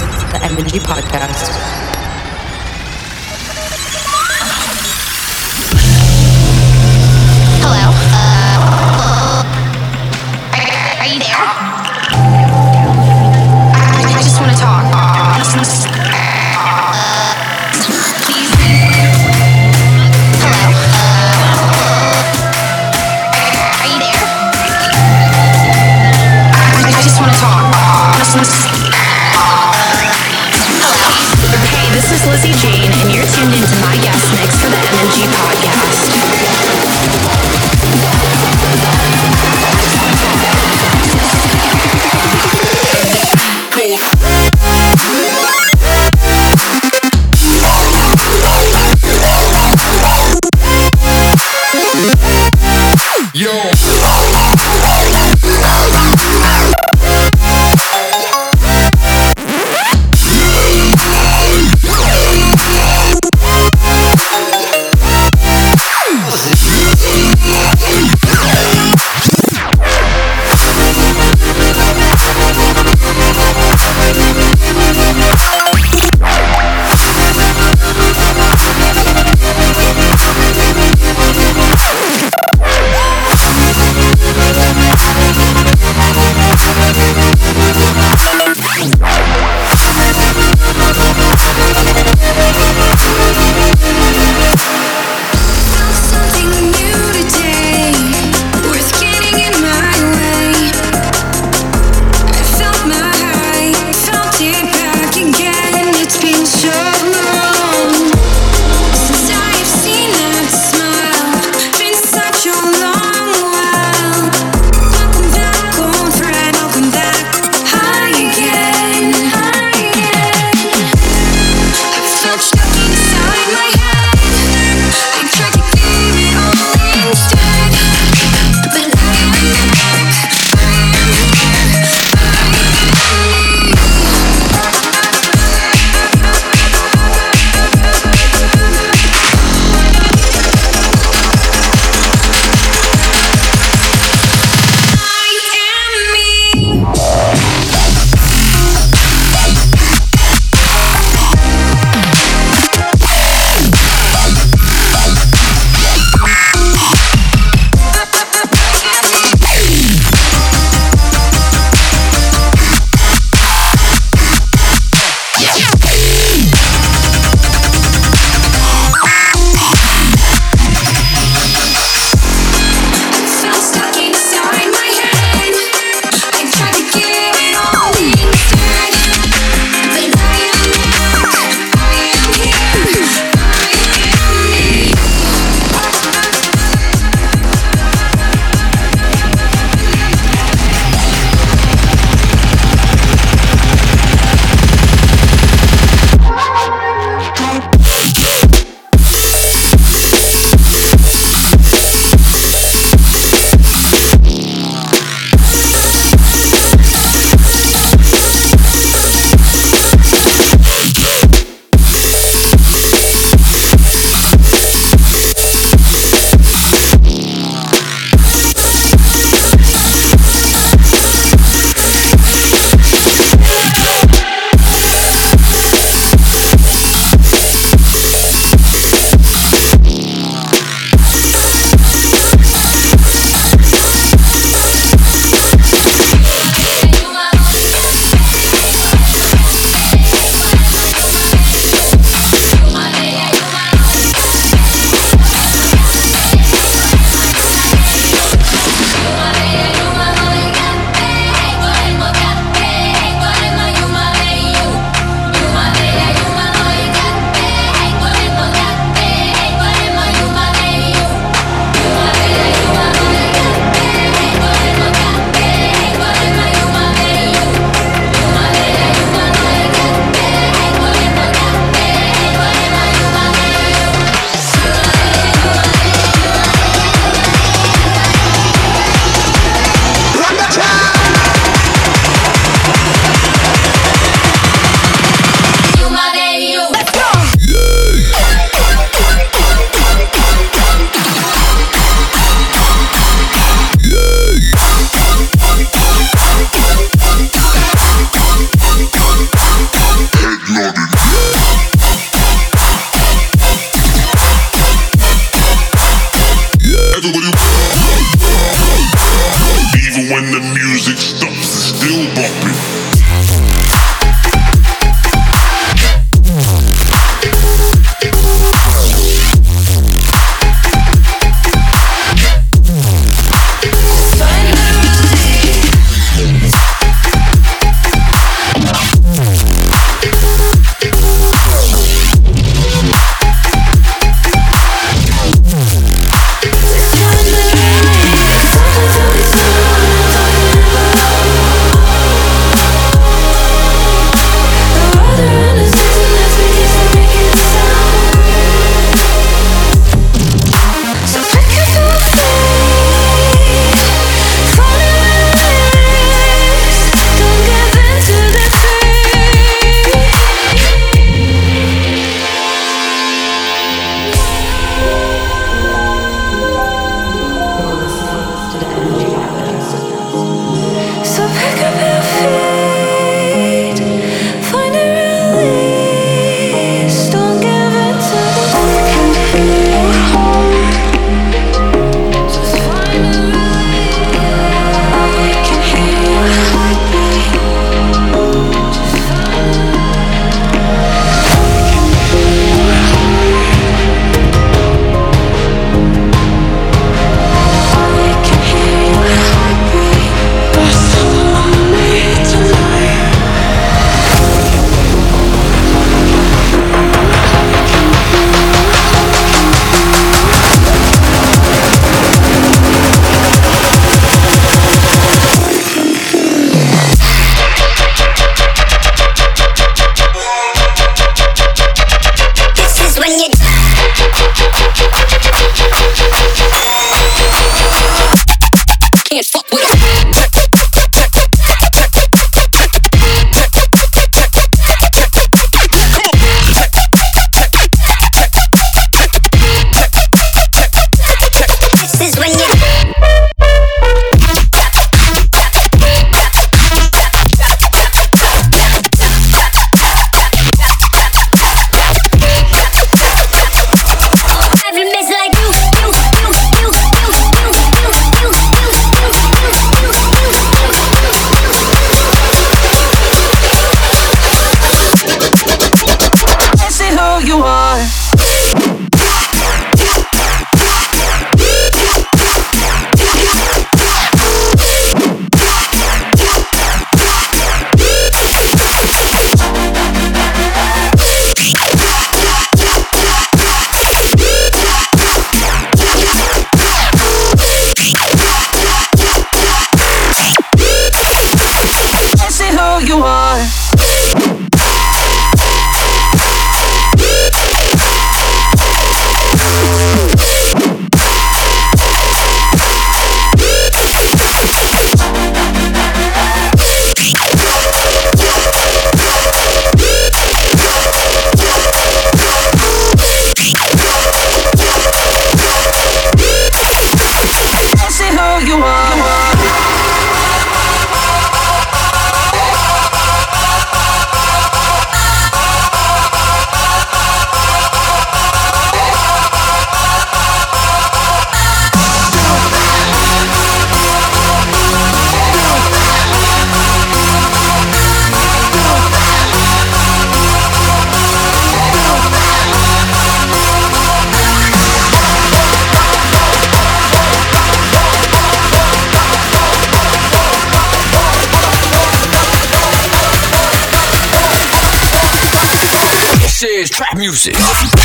the MNG Podcast. Music.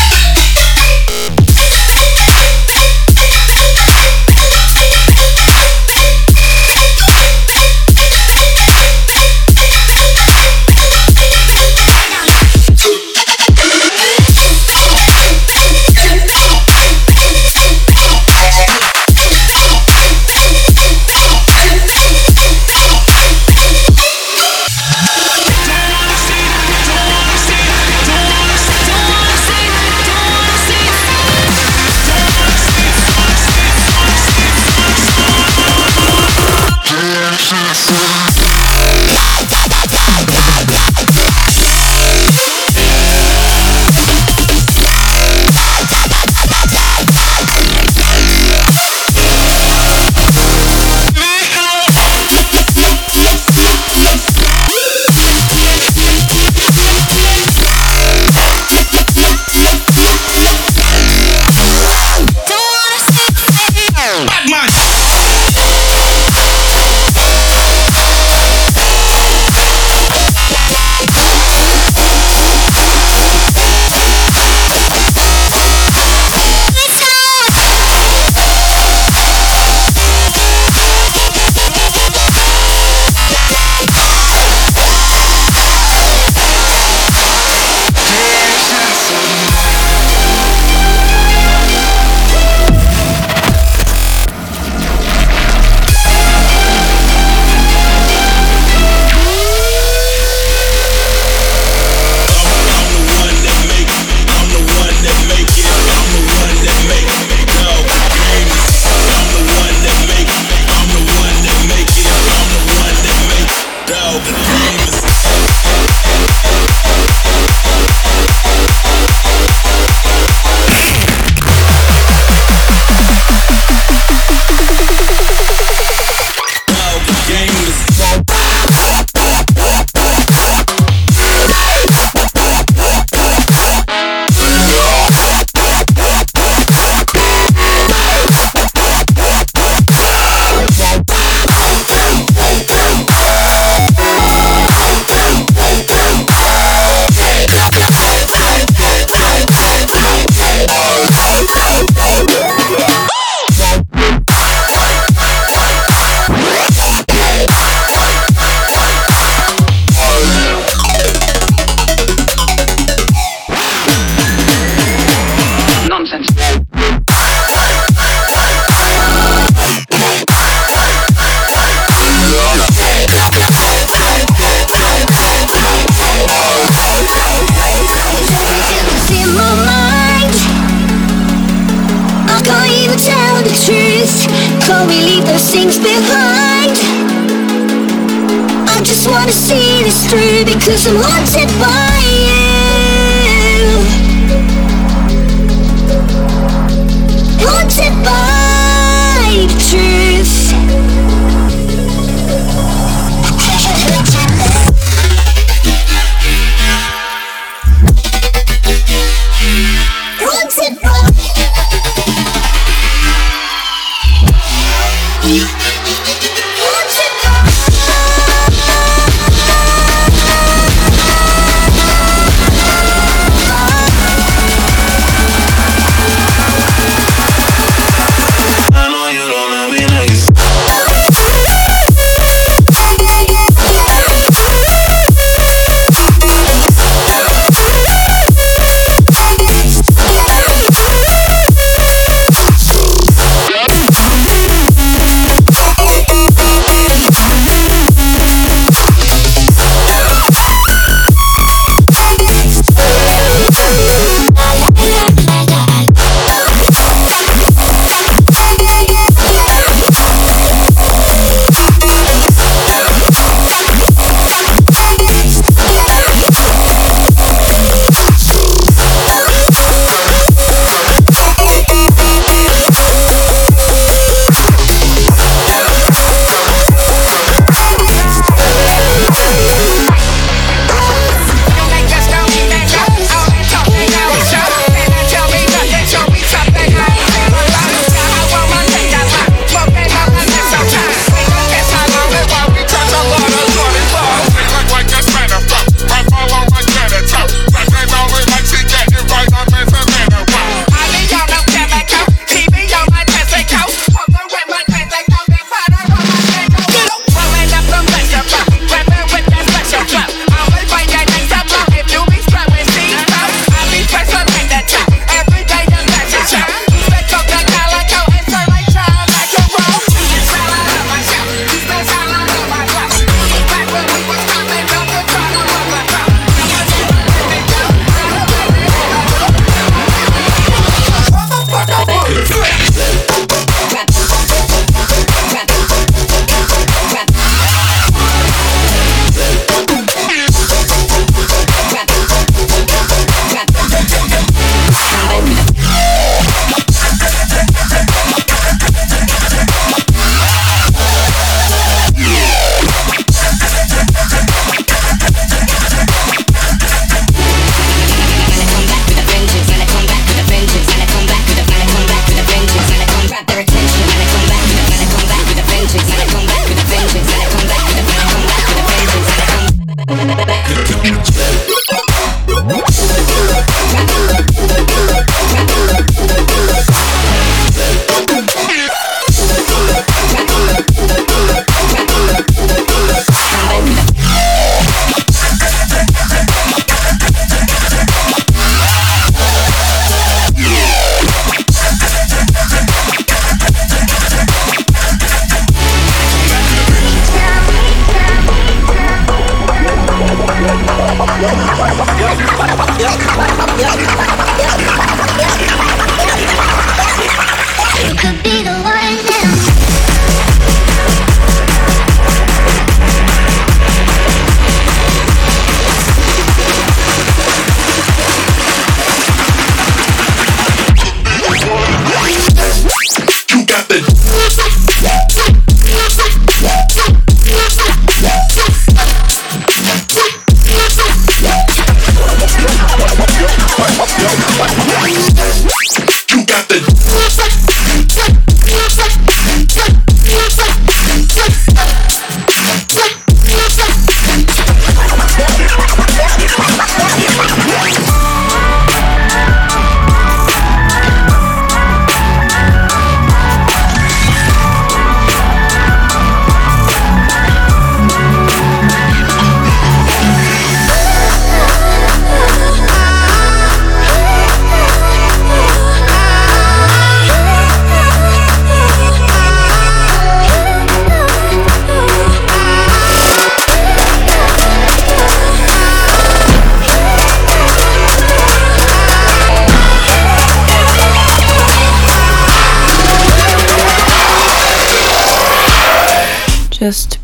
Because I'm haunted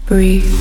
breathe.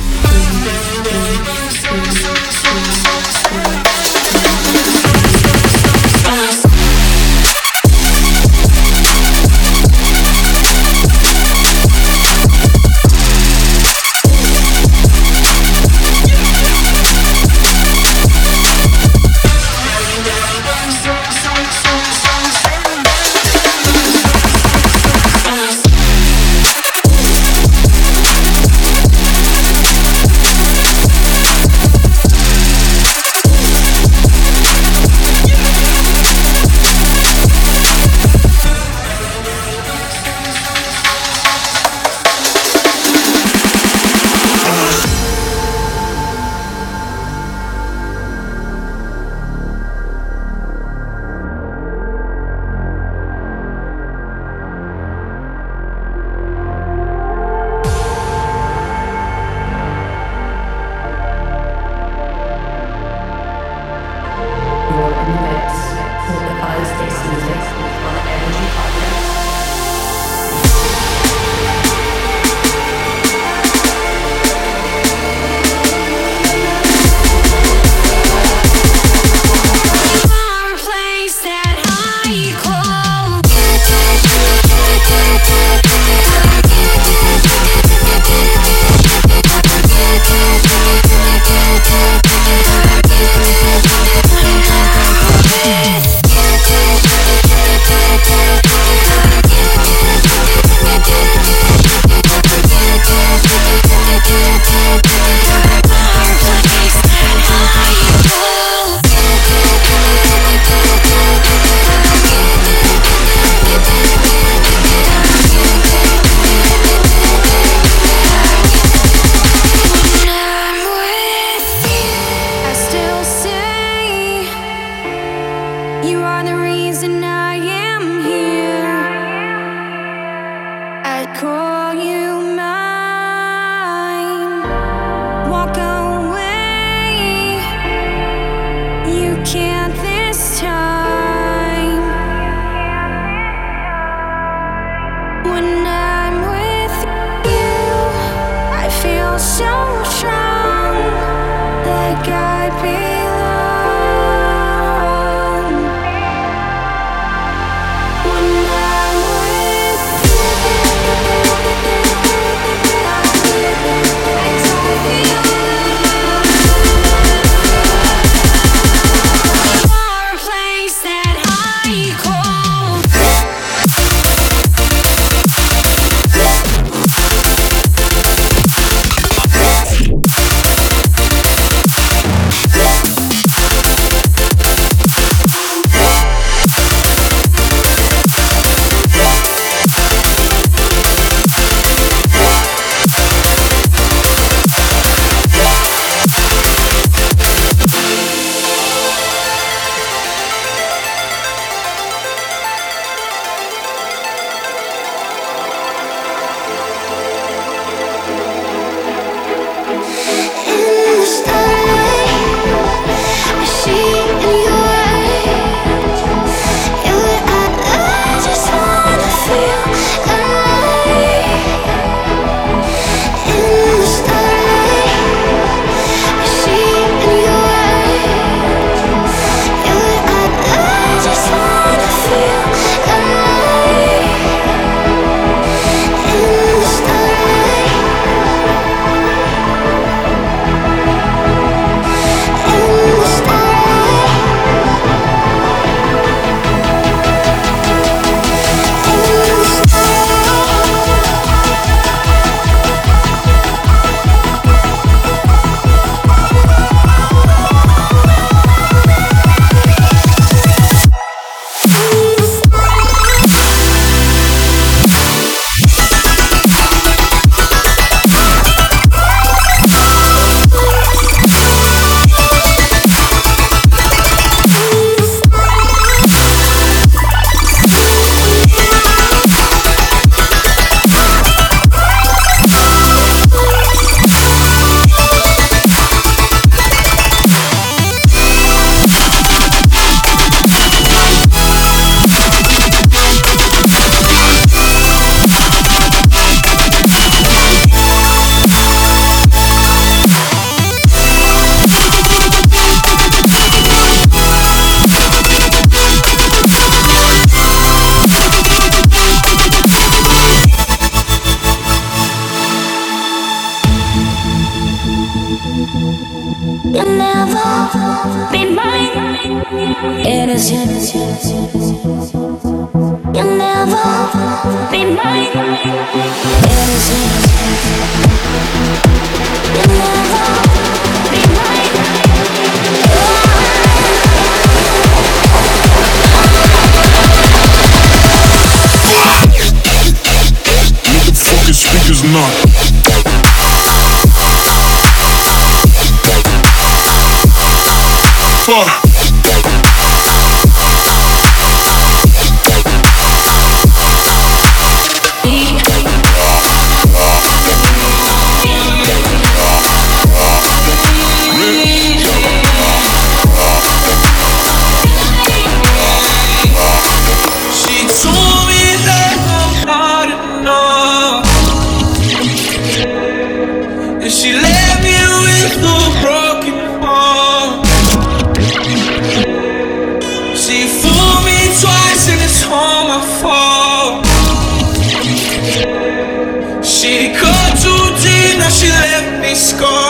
Left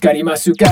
かりますか？